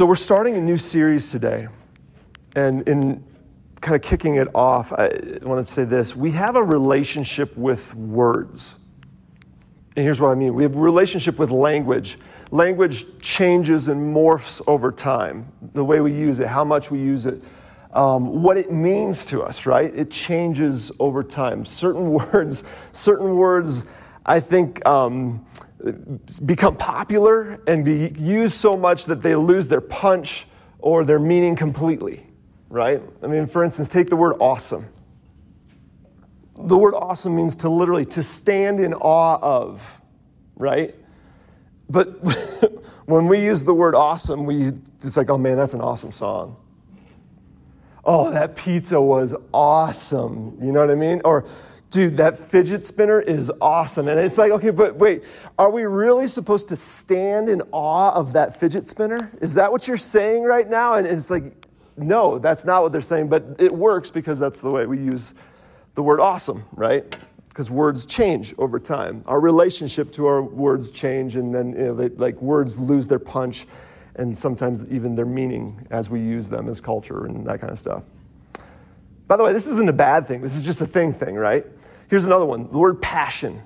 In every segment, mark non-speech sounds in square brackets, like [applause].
So, we're starting a new series today. And in kind of kicking it off, I want to say this. We have a relationship with words. And here's what I mean we have a relationship with language. Language changes and morphs over time, the way we use it, how much we use it, um, what it means to us, right? It changes over time. Certain [laughs] words, certain words, I think, um, become popular and be used so much that they lose their punch or their meaning completely, right? I mean, for instance, take the word awesome. The word awesome means to literally to stand in awe of, right? But [laughs] when we use the word awesome, we it's like, oh man, that's an awesome song. Oh, that pizza was awesome. You know what I mean? Or dude, that fidget spinner is awesome. And it's like, okay, but wait, are we really supposed to stand in awe of that fidget spinner? Is that what you're saying right now? And it's like, no, that's not what they're saying, but it works because that's the way we use the word awesome, right? Because words change over time. Our relationship to our words change, and then you know, they, like words lose their punch and sometimes even their meaning as we use them as culture and that kind of stuff. By the way, this isn't a bad thing. This is just a thing thing, right? Here's another one the word passion.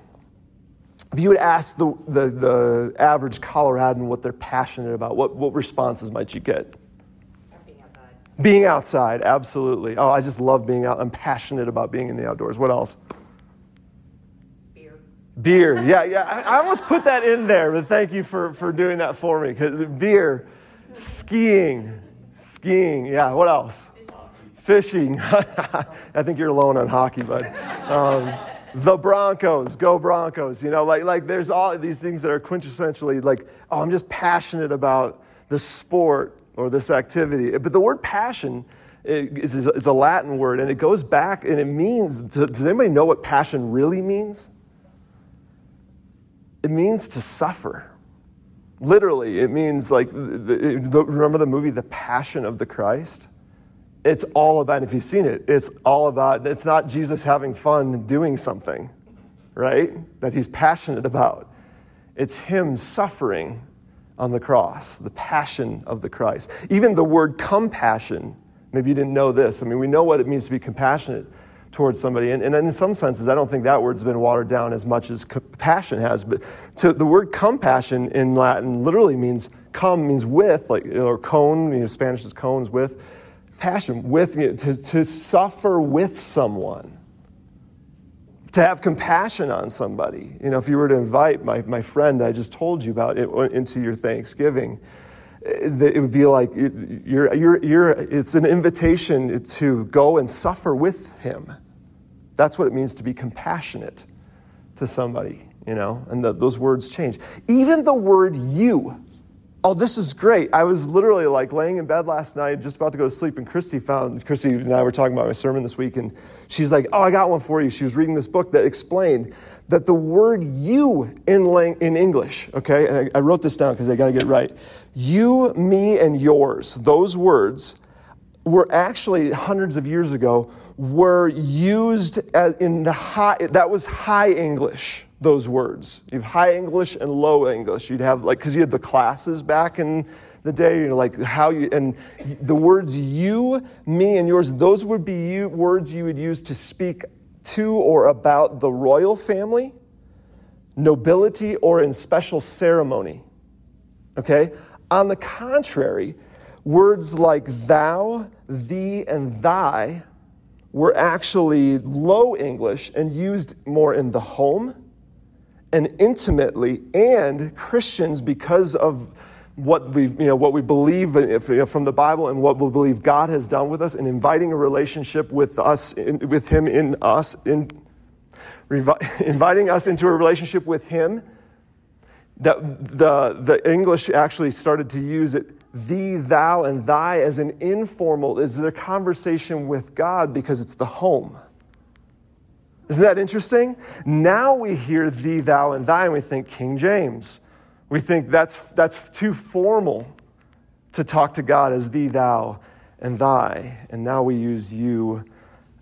If you would ask the, the, the average Coloradan what they're passionate about, what, what responses might you get? Being outside. Being outside, absolutely. Oh, I just love being out. I'm passionate about being in the outdoors. What else? Beer. Beer, yeah, yeah. I, I almost put that in there, but thank you for, for doing that for me. Because beer, skiing, skiing, yeah. What else? Fishing. [laughs] I think you're alone on hockey, but um, the Broncos, go Broncos. You know, like, like there's all these things that are quintessentially like, oh, I'm just passionate about the sport or this activity. But the word passion is, is a Latin word, and it goes back and it means, does anybody know what passion really means? It means to suffer. Literally, it means like, remember the movie The Passion of the Christ? It's all about, if you've seen it, it's all about, it's not Jesus having fun doing something, right? That he's passionate about. It's him suffering on the cross, the passion of the Christ. Even the word compassion, maybe you didn't know this. I mean, we know what it means to be compassionate towards somebody. And, and in some senses, I don't think that word's been watered down as much as compassion has. But to, the word compassion in Latin literally means come means with, like, or cone, you know, Spanish is cones with passion with you, to, to suffer with someone, to have compassion on somebody. You know, if you were to invite my, my friend I just told you about it, into your Thanksgiving, eh, it would be like you're, you're, you're, it's an invitation to go and suffer with him. That's what it means to be compassionate to somebody, you know, and the, those words change. Even the word you oh, this is great. I was literally like laying in bed last night, just about to go to sleep, and Christy found, Christy and I were talking about my sermon this week, and she's like, oh, I got one for you. She was reading this book that explained that the word you in, lang- in English, okay, and I, I wrote this down because I got to get it right. You, me, and yours, those words were actually hundreds of years ago were used in the high, that was high English those words. You have high English and low English. You'd have like because you had the classes back in the day, you know, like how you and the words you, me, and yours. Those would be you, words you would use to speak to or about the royal family, nobility, or in special ceremony. Okay. On the contrary, words like thou, thee, and thy were actually low English and used more in the home and intimately, and Christians, because of what we, you know, what we believe uh, if, you know, from the Bible and what we believe God has done with us, and inviting a relationship with us, in, with Him in us, in, revi- [laughs] inviting us into a relationship with Him. That the, the English actually started to use it, thee, thou, and thy, as an informal, is their conversation with God because it's the home. Isn't that interesting? Now we hear thee, thou, and thy, and we think King James. We think that's, that's too formal to talk to God as thee, thou, and thy. And now we use you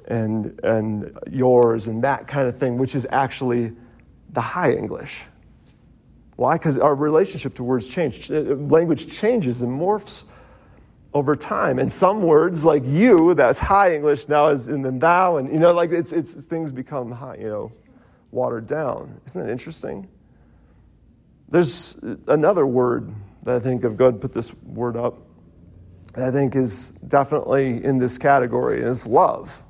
and, and yours and that kind of thing, which is actually the high English. Why? Because our relationship to words change. Language changes and morphs over time. And some words like you, that's high English, now is in the thou, and you know, like it's, it's things become high, you know, watered down. Isn't that interesting? There's another word that I think of. Go ahead and put this word up. I think is definitely in this category is love.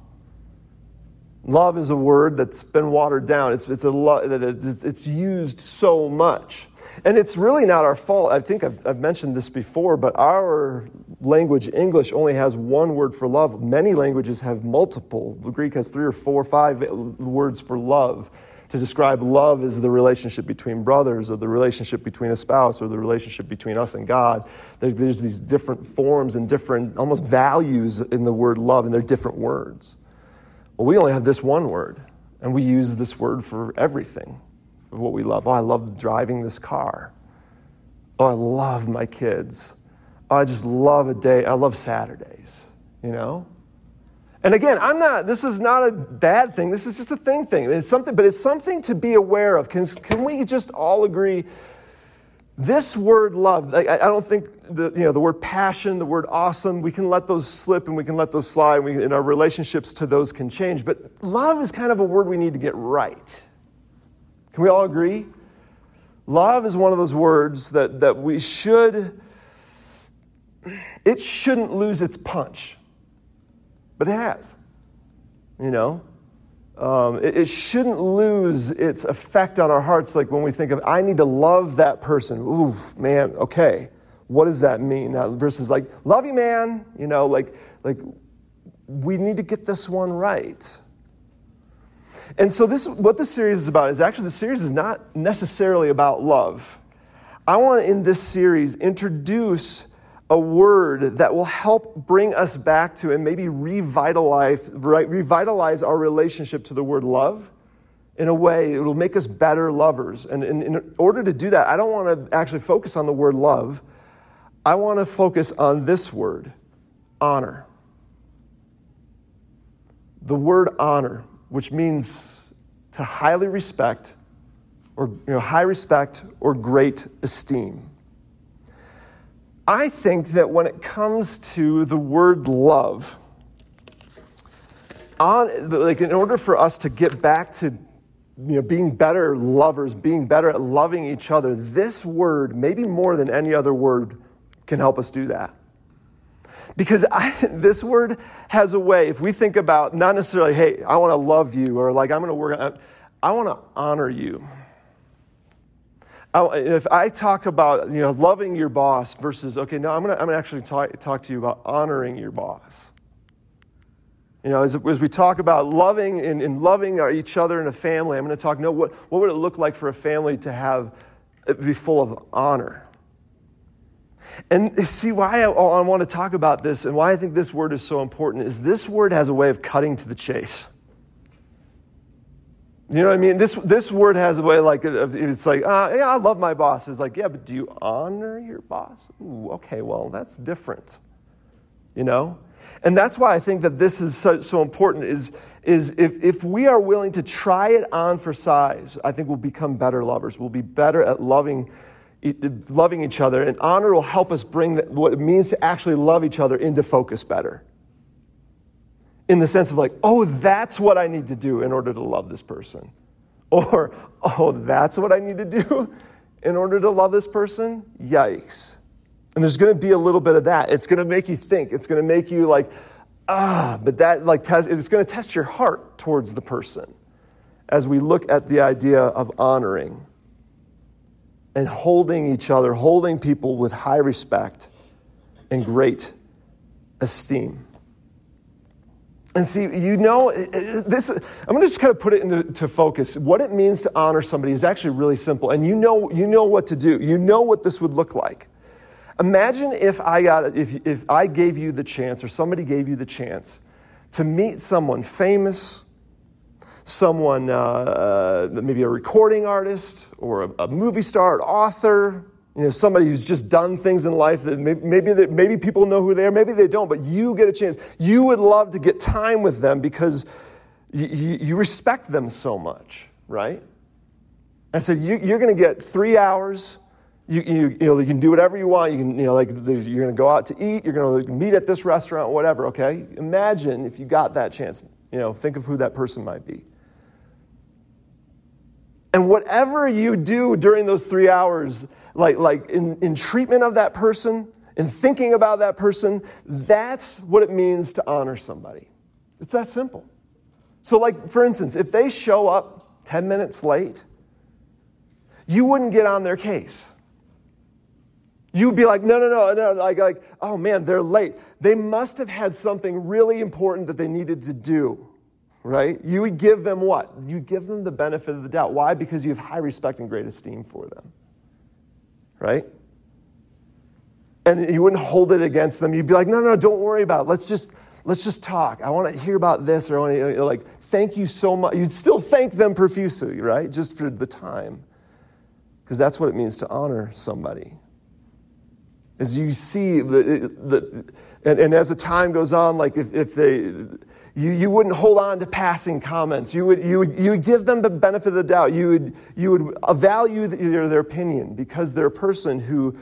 Love is a word that's been watered down. It's, it's, a lo- it's, it's used so much. And it's really not our fault. I think I've, I've, mentioned this before, but our language, English, only has one word for love. Many languages have multiple. The Greek has three or four or five words for love to describe love as the relationship between brothers or the relationship between a spouse or the relationship between us and God. There's these different forms and different almost values in the word love, and they're different words. Well, we only have this one word, and we use this word for everything, for what we love. Oh, I love driving this car. Oh, I love my kids. I just love a day. I love Saturdays, you know? And again, I'm not, this is not a bad thing. This is just a thing thing. It's something, but it's something to be aware of. Can, can we just all agree this word love, I, don't think the, you know, the word passion, the word awesome, we can let those slip and we can let those slide, and, we, and our relationships to those can change. But love is kind of a word we need to get right. Can we all agree? Love is one of those words that, that we should, it shouldn't lose its punch. But it has. You know? Um, it, it, shouldn't lose its effect on our hearts like when we think of, I need to love that person. Ooh, man, okay. What does that mean? Now, versus like, love you, man. You know, like, like we need to get this one right. And so this what this series is about is actually the series is not necessarily about love. I want to in this series introduce a word that will help bring us back to and maybe revitalize, revitalize our relationship to the word love in a way it will make us better lovers. And in, in order to do that i don't want to actually focus on the word love. I want to focus on this word honor. The word honor which means to highly respect or you know, high respect or great esteem I think that when it comes to the word love, on, like in order for us to get back to you know, being better lovers, being better at loving each other, this word, maybe more than any other word, can help us do that. Because I, [laughs] this word has a way, if we think about not necessarily, hey, I want to love you, or like I'm going to work on, I want to honor you Oh, if I talk about you know loving your boss versus okay, no, I'm gonna I'm gonna actually talk, talk to you about honoring your boss. You know, as, as we talk about loving and, and loving each other in a family, I'm going to talk. No, what what would it look like for a family to have be full of honor? And see why I, I want to talk about this and why I think this word is so important is this word has a way of cutting to the chase. You know what I mean? This, this word has a way like, it's like, uh, yeah, I love my boss. It's like, yeah, but do you honor your boss? Ooh, okay, well, that's different. You know? And that's why I think that this is so, so important is, is if, if we are willing to try it on for size, I think we'll become better lovers. We'll be better at loving, loving each other. And honor will help us bring what it means to actually love each other into focus better in the sense of like, oh, that's what I need to do in order to love this person. Or, oh, that's what I need to do in order to love this person? Yikes. And there's going to be a little bit of that. It's going to make you think. It's going to make you like, ah, but that like test, it's going to test your heart towards the person as we look at the idea of honoring and holding each other, holding people with high respect and great esteem. And see, you know, this, I'm going to just kind of put it into focus. What it means to honor somebody is actually really simple. And you know, you know what to do. You know what this would look like. Imagine if I, got, if, if I gave you the chance, or somebody gave you the chance, to meet someone famous, someone, uh, maybe a recording artist, or a, a movie star, an author, you know, somebody who's just done things in life that maybe, maybe, maybe people know who they are, maybe they don't, but you get a chance. You would love to get time with them because you, you, respect them so much, right? I said, you, you're going to get three hours. You, you, you, know, you can do whatever you want. You can, you know, like you're going to go out to eat. You're going to meet at this restaurant, whatever. Okay. Imagine if you got that chance. You know, think of who that person might be. And whatever you do during those three hours, like, like in, in treatment of that person, in thinking about that person, that's what it means to honor somebody. It's that simple. So, like, for instance, if they show up 10 minutes late, you wouldn't get on their case. You'd be like, no, no, no, no, like, like, oh man, they're late. They must have had something really important that they needed to do right? You would give them what? You give them the benefit of the doubt. Why? Because you have high respect and great esteem for them, right? And you wouldn't hold it against them. You'd be like, no, no, don't worry about it. Let's just let's just talk. I want to hear about this, or I want to you like thank you so much. You'd still thank them profusely, right? Just for the time, because that's what it means to honor somebody. As you see the, the and, and as the time goes on, like if, if they you, you wouldn't hold on to passing comments. You would, you, would, you would give them the benefit of the doubt. You would, you would value their, their opinion because they're a person who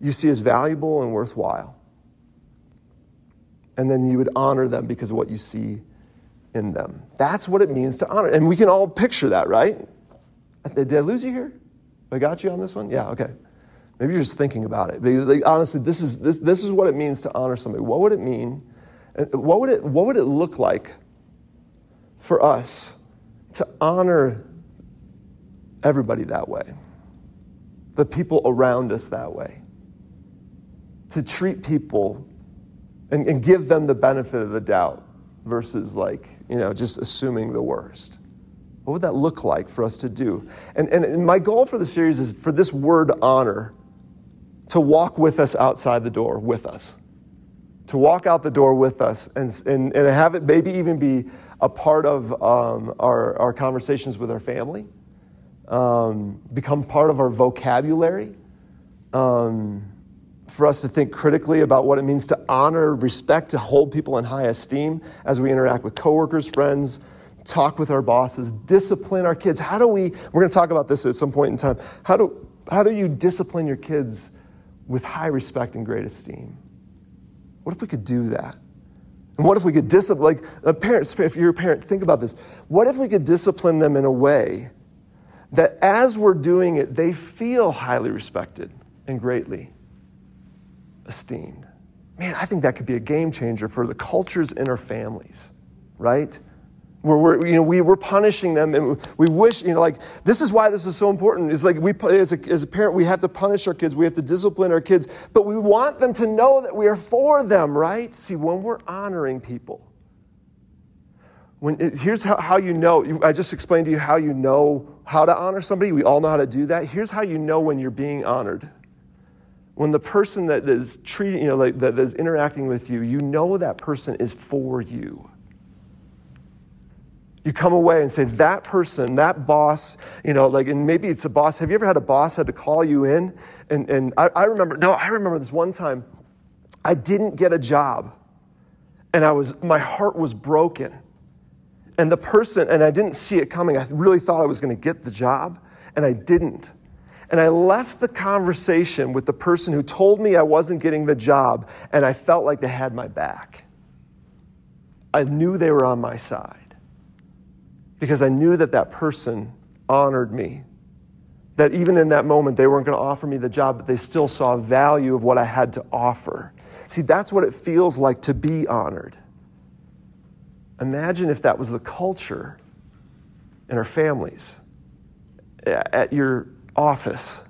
you see as valuable and worthwhile. And then you would honor them because of what you see in them. That's what it means to honor. And we can all picture that, right? Did I lose you here? I got you on this one? Yeah, okay. Maybe you're just thinking about it. Honestly, this is, this, this is what it means to honor somebody. What would it mean? What would it, what would it look like for us to honor everybody that way? The people around us that way? To treat people and, and give them the benefit of the doubt versus like, you know, just assuming the worst. What would that look like for us to do? And, and, and my goal for the series is for this word honor to walk with us outside the door with us to walk out the door with us and, and, and have it maybe even be a part of um, our, our conversations with our family, um, become part of our vocabulary, um, for us to think critically about what it means to honor, respect, to hold people in high esteem as we interact with coworkers, friends, talk with our bosses, discipline our kids. How do we, we're going to talk about this at some point in time, how do, how do you discipline your kids with high respect and great esteem? What if we could do that? And what if we could discipline, like a parent, if you're a parent, think about this. What if we could discipline them in a way that as we're doing it, they feel highly respected and greatly esteemed? Man, I think that could be a game changer for the cultures in our families, right? Where we're, you know, we, we're punishing them and we wish, you know, like, this is why this is so important. It's like we, as a, as a parent, we have to punish our kids, we have to discipline our kids, but we want them to know that we are for them, right? See, when we're honoring people, when it, here's how, how you know, I just explained to you how you know how to honor somebody. We all know how to do that. Here's how you know when you're being honored. When the person that is treating, you know, like, that is interacting with you, you know that person is for you you come away and say, that person, that boss, you know, like, and maybe it's a boss. Have you ever had a boss had to call you in? And, and I, I remember, no, I remember this one time I didn't get a job and I was, my heart was broken. And the person, and I didn't see it coming. I really thought I was going to get the job and I didn't. And I left the conversation with the person who told me I wasn't getting the job and I felt like they had my back. I knew they were on my side because I knew that that person honored me. That even in that moment, they weren't going to offer me the job, but they still saw value of what I had to offer. See, that's what it feels like to be honored. Imagine if that was the culture in our families, at your office,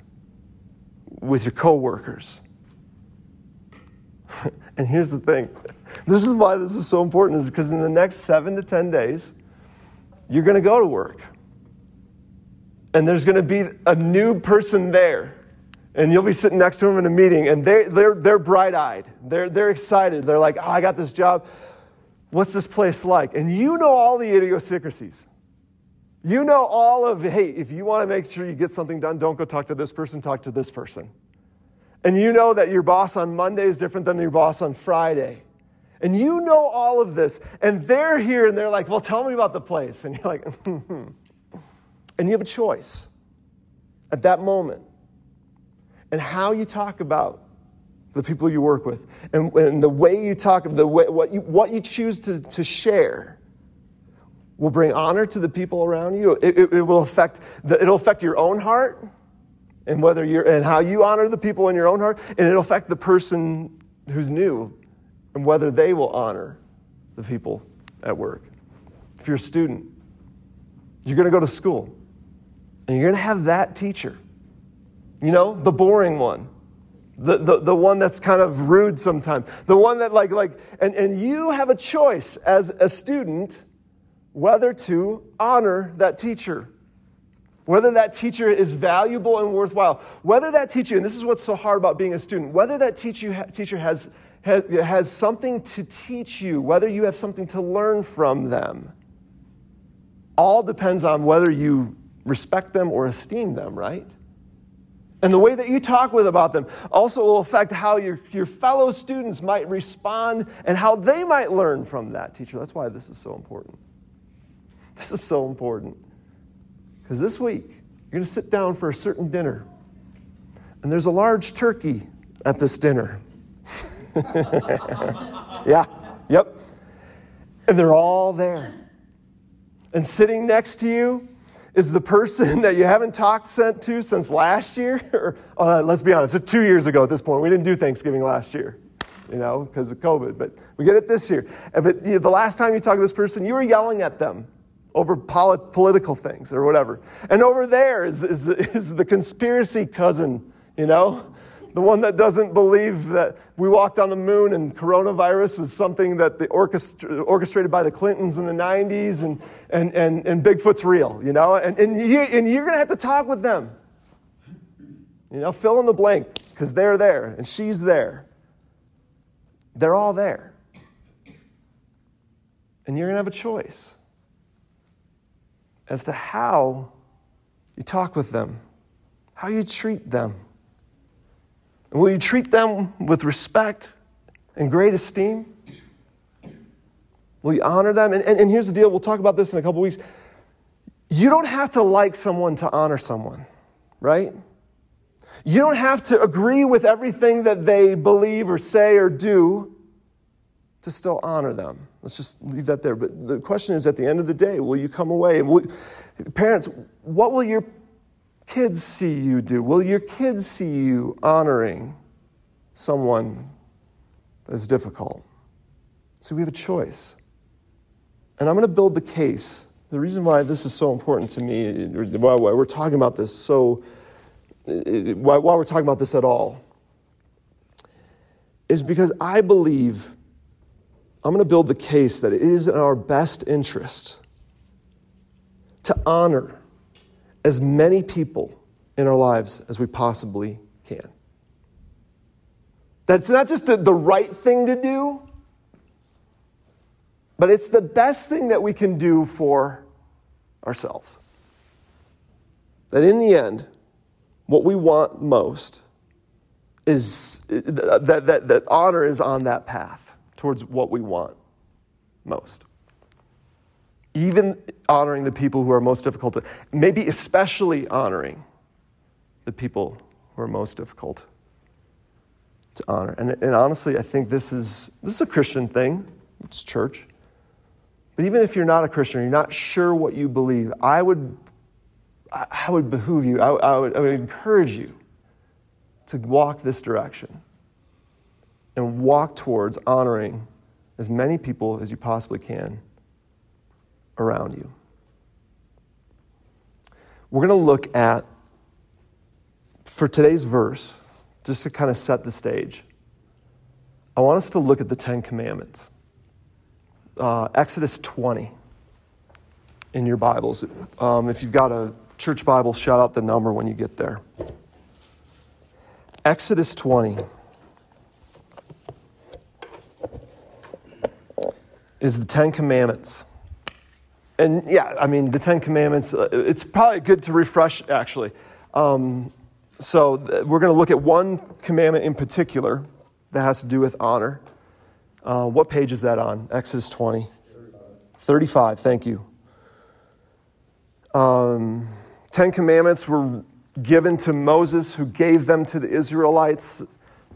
with your coworkers. [laughs] and here's the thing this is why this is so important, is because in the next seven to 10 days, you're going to go to work. And there's going to be a new person there. And you'll be sitting next to them in a meeting, and they're, they're, they're bright eyed. They're, they're excited. They're like, oh, I got this job. What's this place like? And you know all the idiosyncrasies. You know all of, hey, if you want to make sure you get something done, don't go talk to this person, talk to this person. And you know that your boss on Monday is different than your boss on Friday. And you know all of this. And they're here and they're like, well, tell me about the place. And you're like, [laughs] and you have a choice at that moment. and how you talk about the people you work with and, and the way you talk, the way, what, you, what you choose to, to share will bring honor to the people around you. It, it, it will affect, the, it'll affect your own heart and whether you're, and how you honor the people in your own heart, and it'll affect the person who's new and whether they will honor the people at work. If you're a student, you're going to go to school and you're going to have that teacher. You know, the boring one. The, the, the one that's kind of rude sometimes. The one that, like, like and, and you have a choice as a student whether to honor that teacher. Whether that teacher is valuable and worthwhile. Whether that teacher, and this is what's so hard about being a student, whether that teacher, teacher has, has, has something to teach you, whether you have something to learn from them, all depends on whether you respect them or esteem them, right? And the way that you talk with about them also will affect how your, your fellow students might respond and how they might learn from that teacher. That's why this is so important. This is so important. Because this week, you're going to sit down for a certain dinner, and there's a large turkey at this dinner. [laughs] yeah, yep. And they're all there. And sitting next to you is the person [laughs] that you haven't talked sent to since last year. [laughs] or, uh, let's be honest, it's two years ago at this point. We didn't do Thanksgiving last year, you know, because of COVID, but we get it this year. If you know, the last time you talked to this person, you were yelling at them over polit- political things or whatever. And over there is, is, the, is the conspiracy cousin, you know? The one that doesn't believe that we walked on the moon and coronavirus was something that the orchestra, orchestrated by the Clintons in the 90s and, and, and, and Bigfoot's real, you know? And, and, you, and you're going to have to talk with them. You know, fill in the blank because they're there and she's there. They're all there. And you're going to have a choice as to how you talk with them, how you treat them. And will you treat them with respect and great esteem? Will you honor them? And, and, and here's the deal we'll talk about this in a couple weeks. You don't have to like someone to honor someone, right? You don't have to agree with everything that they believe or say or do to still honor them. Let's just leave that there. But the question is at the end of the day, will you come away? Will, parents, what will your kids see you do? Will your kids see you honoring someone that's difficult? So we have a choice. And I'm going to build the case. The reason why this is so important to me, why we're talking about this so, why we're talking about this at all, is because I believe I'm going to build the case that it is in our best interest to honor as many people in our lives as we possibly can. That's not just the, the right thing to do, but it's the best thing that we can do for ourselves. That in the end, what we want most is that, that, that honor is on that path towards what we want most. Even honoring the people who are most difficult to, maybe especially honoring the people who are most difficult to honor. And, and honestly, I think this is, this is a Christian thing, it's church. But even if you're not a Christian, you're not sure what you believe, I would, I would behoove you, I, I, would, I would encourage you to walk this direction and walk towards honoring as many people as you possibly can around you. We're going to look at, for today's verse, just to kind of set the stage, I want us to look at the Ten Commandments. Uh, Exodus 20 in your Bibles. Um, if you've got a church Bible, shout out the number when you get there. Exodus 20. is the Ten Commandments. And yeah, I mean, the Ten Commandments, uh, it's probably good to refresh actually. Um, so we're going to look at one commandment in particular that has to do with honor. Uh, what page is that on? Exodus 20. 35. 35 thank you. Um, Ten Commandments were given to Moses, who gave them to the Israelites.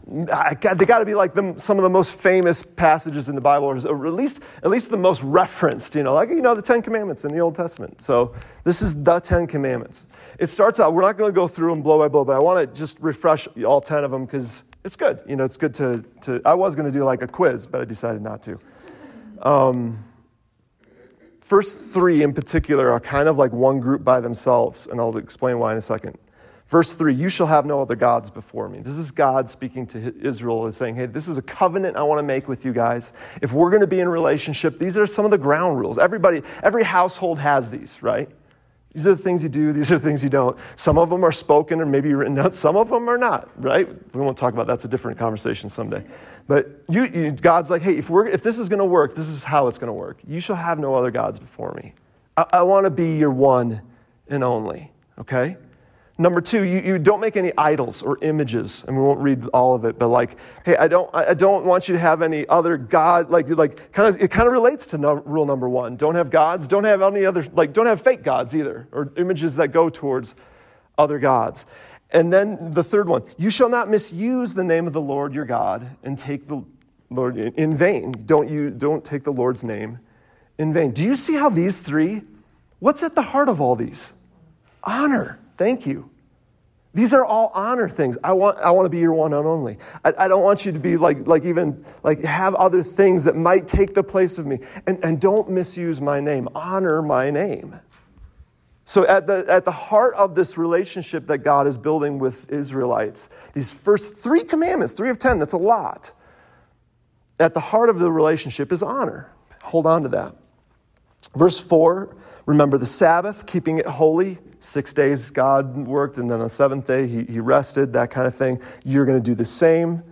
They got to be like the, some of the most famous passages in the Bible, or at least, at least the most referenced, you know, like, you know, the Ten Commandments in the Old Testament. So this is the Ten Commandments. It starts out, we're not going to go through them blow by blow, but I want to just refresh all 10 of them because it's good. You know, it's good to, to I was going to do like a quiz, but I decided not to. Um, first three in particular are kind of like one group by themselves, and I'll explain why in a second. Verse 3 You shall have no other gods before me. This is God speaking to Israel and saying, Hey, this is a covenant I want to make with you guys. If we're going to be in a relationship, these are some of the ground rules. Everybody, every household has these, right? These are the things you do, these are the things you don't. Some of them are spoken or maybe written down, some of them are not, right? We won't talk about that. that's a different conversation someday. But you, you, God's like, hey, if, we're, if this is going to work, this is how it's going to work. You shall have no other gods before me. I, I want to be your one and only, okay? Number two, you, you don't make any idols or images, and we won't read all of it, but like, hey, I don't, I don't want you to have any other God, like, like kind of, it kind of relates to no, rule number one. Don't have gods, don't have any other, like, don't have fake gods either, or images that go towards other gods. And then the third one, you shall not misuse the name of the Lord your God and take the Lord in vain. Don't you, don't take the Lord's name in vain. Do you see how these three, what's at the heart of all these? Honor. Thank you. These are all honor things. I want, I want to be your one and only. I, I, don't want you to be like, like even like have other things that might take the place of me. And, and don't misuse my name. Honor my name. So at the, at the heart of this relationship that God is building with Israelites, these first three commandments, three of ten, that's a lot. At the heart of the relationship is honor. Hold on to that. Verse 4 remember the Sabbath, keeping it holy. Six days God worked, and then on the seventh day he, he rested, that kind of thing. You're going to do the same.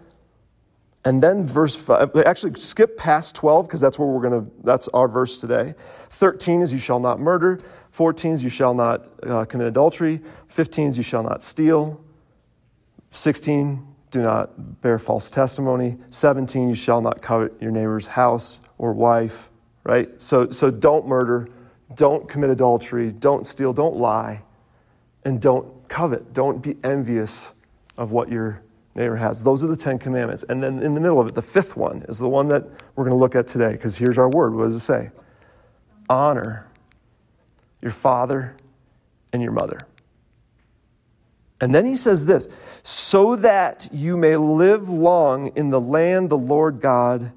And then verse 5, actually skip past 12 because that's where we're going to, that's our verse today. 13 is you shall not murder. 14 is you shall not uh, commit adultery. 15 is you shall not steal. 16, do not bear false testimony. 17, you shall not covet your neighbor's house or wife, right? So, so don't murder, don't commit adultery, don't steal, don't lie, and don't covet. Don't be envious of what your neighbor has. Those are the Ten Commandments. And then in the middle of it, the fifth one is the one that we're going to look at today, because here's our word. What does it say? Honor your father and your mother. And then he says this so that you may live long in the land the Lord God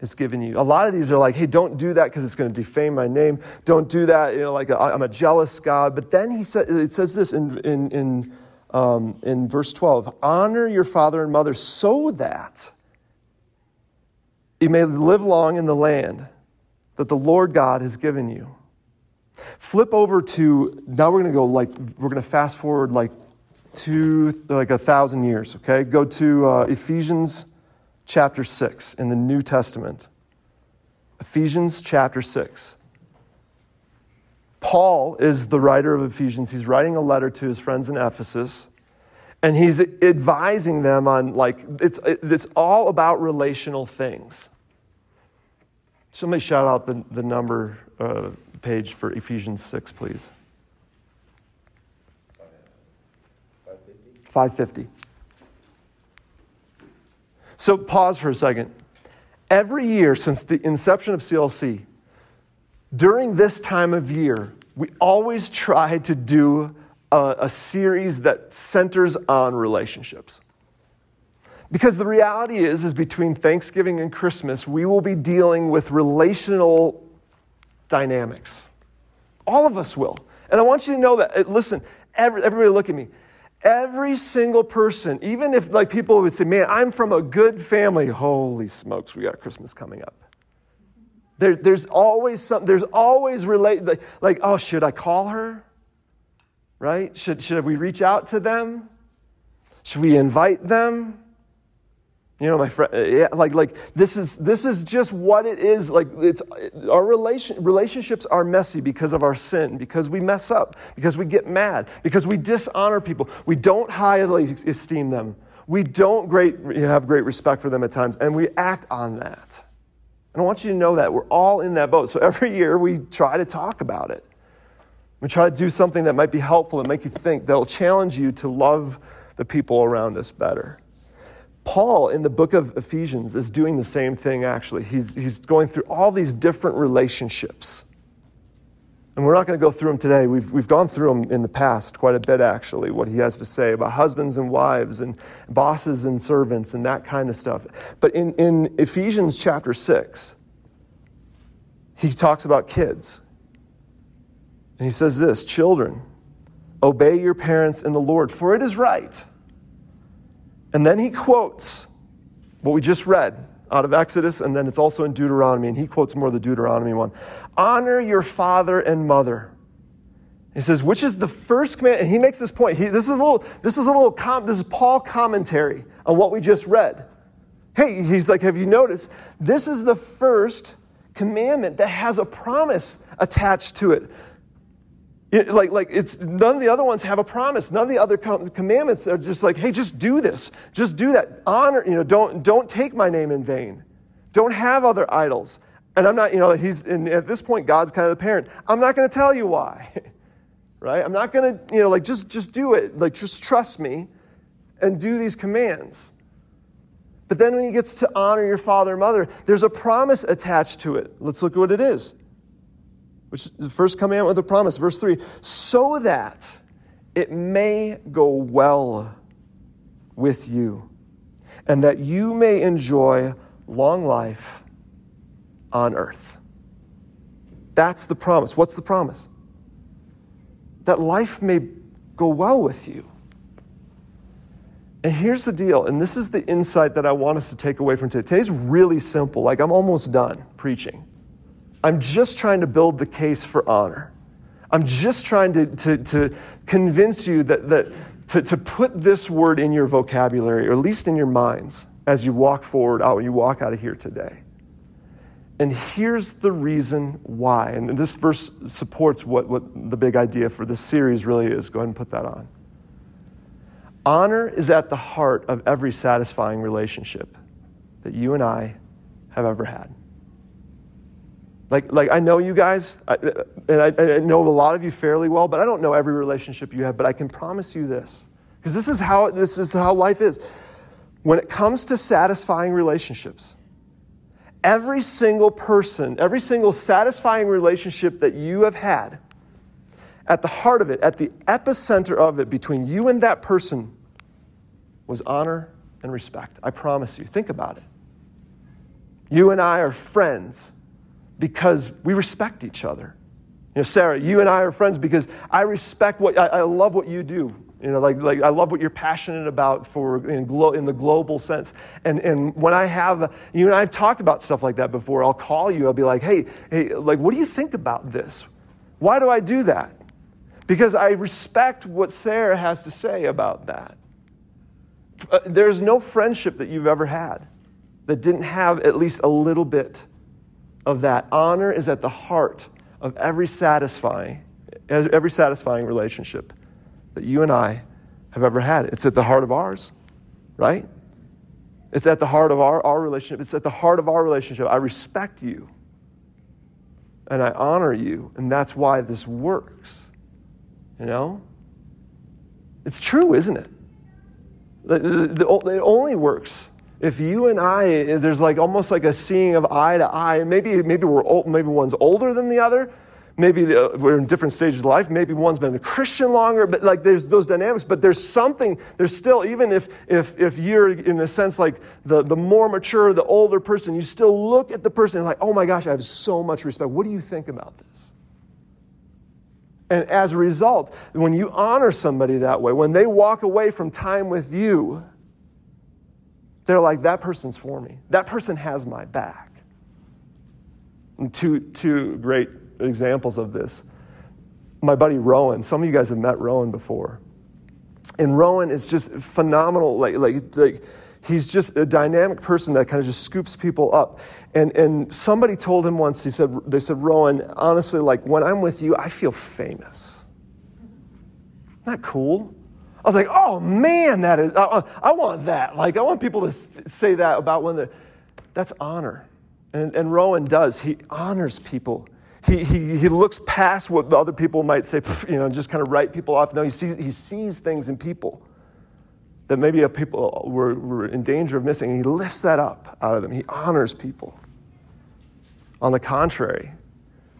has given you. A lot of these are like, hey, don't do that because it's going to defame my name. Don't do that, you know, like I'm a jealous God. But then he said, it says this in, in, in, um, in verse 12 honor your father and mother so that you may live long in the land that the Lord God has given you. Flip over to, now we're going to go like, we're going to fast forward like two, like a thousand years, okay? Go to uh, Ephesians chapter 6 in the New Testament. Ephesians chapter 6. Paul is the writer of Ephesians. He's writing a letter to his friends in Ephesus, and he's advising them on, like, it's, it's all about relational things. Somebody shout out the, the number uh, page for Ephesians 6, please. 550. So pause for a second. Every year since the inception of CLC, during this time of year, we always try to do a, a series that centers on relationships. Because the reality is, is between Thanksgiving and Christmas, we will be dealing with relational dynamics. All of us will. And I want you to know that, listen, every, everybody look at me. Every single person, even if like people would say, man, I'm from a good family, holy smokes, we got Christmas coming up. There, there's always something, there's always relate, like, like, oh, should I call her? Right? Should, should we reach out to them? Should we invite them? You know, my friend, uh, yeah, like, like this is this is just what it is. Like, it's our relation relationships are messy because of our sin, because we mess up, because we get mad, because we dishonor people. We don't highly esteem them. We don't great have great respect for them at times, and we act on that. And I want you to know that we're all in that boat. So every year we try to talk about it. We try to do something that might be helpful, and make you think, that'll challenge you to love the people around us better. Paul in the book of Ephesians is doing the same thing, actually. He's, he's going through all these different relationships. And we're not going to go through them today. We've, we've gone through them in the past quite a bit, actually, what he has to say about husbands and wives and bosses and servants and that kind of stuff. But in, in Ephesians chapter 6, he talks about kids. And he says this Children, obey your parents in the Lord, for it is right. And then he quotes what we just read out of Exodus, and then it's also in Deuteronomy, and he quotes more of the Deuteronomy one. Honor your father and mother. He says, which is the first command, and he makes this point. He, this is a little, this is a little, com, this is Paul commentary on what we just read. Hey, he's like, have you noticed? This is the first commandment that has a promise attached to it. It, like, like it's none of the other ones have a promise. None of the other com- commandments are just like, hey, just do this. Just do that. Honor, you know, don't, don't take my name in vain. Don't have other idols. And I'm not, you know, he's, and at this point, God's kind of the parent. I'm not going to tell you why, [laughs] right? I'm not going to, you know, like, just, just do it. Like, just trust me and do these commands. But then when he gets to honor your father and mother, there's a promise attached to it. Let's look at what it is which is the first commandment with a promise, verse 3 so that it may go well with you, and that you may enjoy long life on earth. That's the promise. What's the promise? That life may go well with you. And here's the deal, and this is the insight that I want us to take away from today. Today's really simple. Like, I'm almost done preaching. I'm just trying to build the case for honor. I'm just trying to, to, to convince you that, that to, to put this word in your vocabulary, or at least in your minds, as you walk forward out, when you walk out of here today. And here's the reason why. And this verse supports what, what the big idea for this series really is. Go ahead and put that on. Honor is at the heart of every satisfying relationship that you and I have ever had. Like, like I know you guys, I, and I, I know a lot of you fairly well, but I don't know every relationship you have. But I can promise you this, because this is how this is how life is. When it comes to satisfying relationships, every single person, every single satisfying relationship that you have had, at the heart of it, at the epicenter of it, between you and that person, was honor and respect. I promise you. Think about it. You and I are friends because we respect each other. You know, Sarah, you and I are friends because I respect what, I, I love what you do. You know, like, like I love what you're passionate about for in, glo- in the global sense. And, and when I have, you and I have talked about stuff like that before, I'll call you, I'll be like, hey, hey, like, what do you think about this? Why do I do that? Because I respect what Sarah has to say about that. Uh, there's no friendship that you've ever had that didn't have at least a little bit of that. Honor is at the heart of every satisfying, every satisfying relationship that you and I have ever had. It's at the heart of ours, right? It's at the heart of our, our relationship. It's at the heart of our relationship. I respect you and I honor you, and that's why this works. You know? It's true, isn't it? It only works if you and I, eh, there's like almost like a seeing of eye to eye. Maybe maybe we're old, maybe one's older than the other. Maybe the, we're in different stages of life. Maybe one's been a Christian longer. But like there's those dynamics. But there's something. There's still even if if if you're in a sense like the the more mature, the older person, you still look at the person and like, oh my gosh, I have so much respect. What do you think about this? And as a result, when you honor somebody that way, when they walk away from time with you, they're like, that person's for me. That person has my back. And two, two great examples of this. My buddy Rowan, some of you guys have met Rowan before. And Rowan is just phenomenal. Like, like, like he's just a dynamic person that kind of just scoops people up. And, and somebody told him once, he said, they said, Rowan, honestly, like when I'm with you, I feel famous. Isn't that cool? I was like, oh man, that is, I, I want that. Like, I want people to say that about when the, that's honor. And, and Rowan does. He honors people. he, he, he looks past what the other people might say, you know, just kind of write people off. No, he sees, he sees things in people that maybe people were, were in danger of missing, and he lifts that up out of them. He honors people. On the contrary,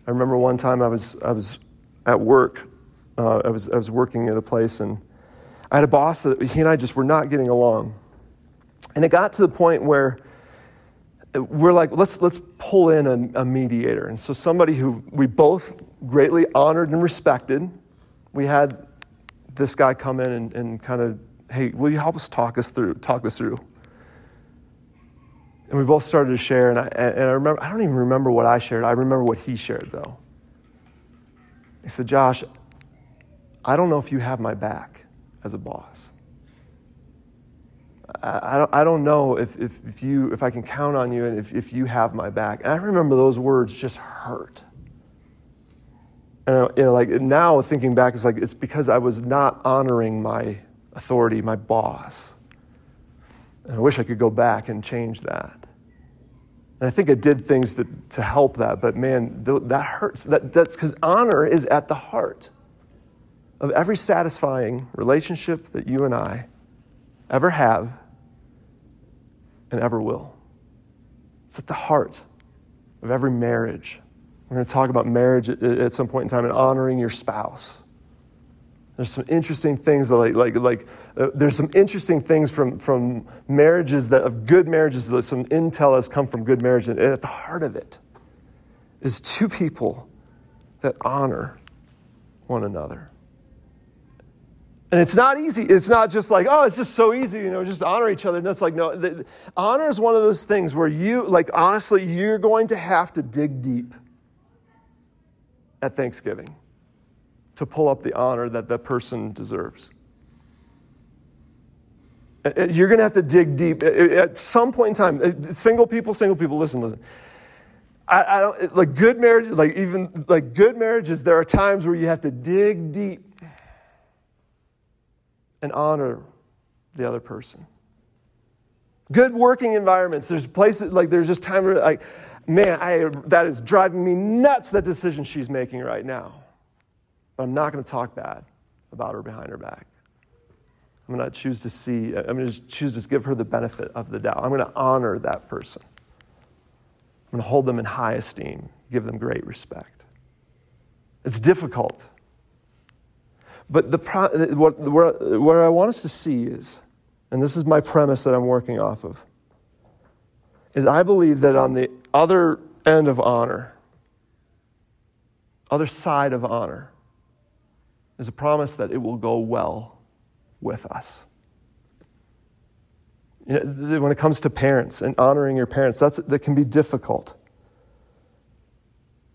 I remember one time I was, I was at work. Uh, I, was, I was working at a place, and I had a boss that he and I just were not getting along. And it got to the point where we're like, let's, let's pull in a, a mediator. And so somebody who we both greatly honored and respected, we had this guy come in and, and kind of hey, will you help us talk us through, talk this through? And we both started to share, and I, and I remember, I don't even remember what I shared. I remember what he shared, though. He said, Josh, I don't know if you have my back as a boss. I, I don't, I don't know if, if, if, you, if I can count on you and if, if you have my back. And I remember those words just hurt. And uh, you know, like now thinking back, it's like it's because I was not honoring my authority, my boss. And I wish I could go back and change that. And I think I did things that, to help that, but man, that hurts. That, that's because honor is at the heart of every satisfying relationship that you and I ever have and ever will. It's at the heart of every marriage. We're going to talk about marriage at, some point in time and honoring your spouse. There's some interesting things like like like uh, there's some interesting things from from marriages that of good marriages that some intel has come from good marriage, and at the heart of it is two people that honor one another. And it's not easy. It's not just like, oh, it's just so easy, you know, just honor each other. And it's like, no, the, honor is one of those things where you, like, honestly, you're going to have to dig deep at Thanksgiving to pull up the honor that that person deserves. Uh, uh, you're going to have to dig deep. Uh, at some point in time, uh, single people, single people, listen, listen. I, I don't, like good marriages, like even like good marriages, there are times where you have to dig deep and honor the other person. Good working environments, there's places like there's just time where like, man, I, that is driving me nuts, that decision she's making right now. But I'm not going to talk bad about her behind her back. I'm going to choose to see, I'm going to choose to give her the benefit of the doubt. I'm going to honor that person. I'm going to hold them in high esteem, give them great respect. It's difficult. But the, what, what I want us to see is, and this is my premise that I'm working off of, is I believe that on the other end of honor, other side of honor, is a promise that it will go well with us. You know, when it comes to parents and honoring your parents, that's, that can be difficult.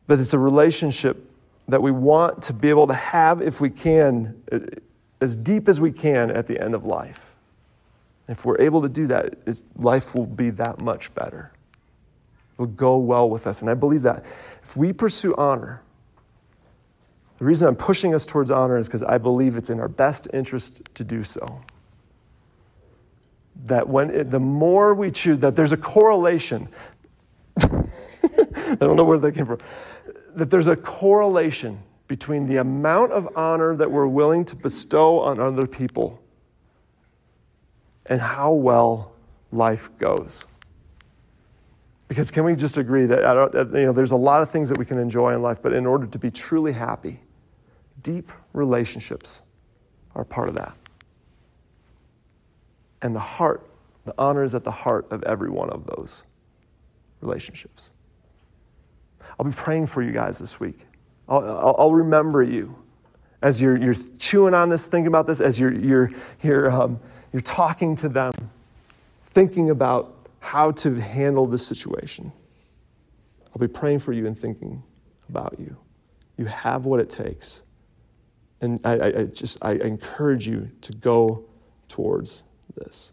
But it's a relationship that we want to be able to have, if we can, uh, as deep as we can at the end of life. If we're able to do that, life will be that much better. It will go well with us. And I believe that if we pursue honor, the reason I'm pushing us towards honor is because I believe it's in our best interest to do so. That when it, the more we choose, that there's a correlation. [laughs] I don't know where that came from. That there's a correlation between the amount of honor that we're willing to bestow on other people and how well life goes. Because can we just agree that you know, there's a lot of things that we can enjoy in life, but in order to be truly happy, deep relationships are part of that. And the heart, the honor is at the heart of every one of those relationships. I'll be praying for you guys this week. I'll, I'll, I'll remember you as you're, you're chewing on this, thinking about this, as you're, you're, you're, um, you're talking to them, thinking about how to handle this situation. I'll be praying for you and thinking about you. You have what it takes and I, I just I encourage you to go towards this.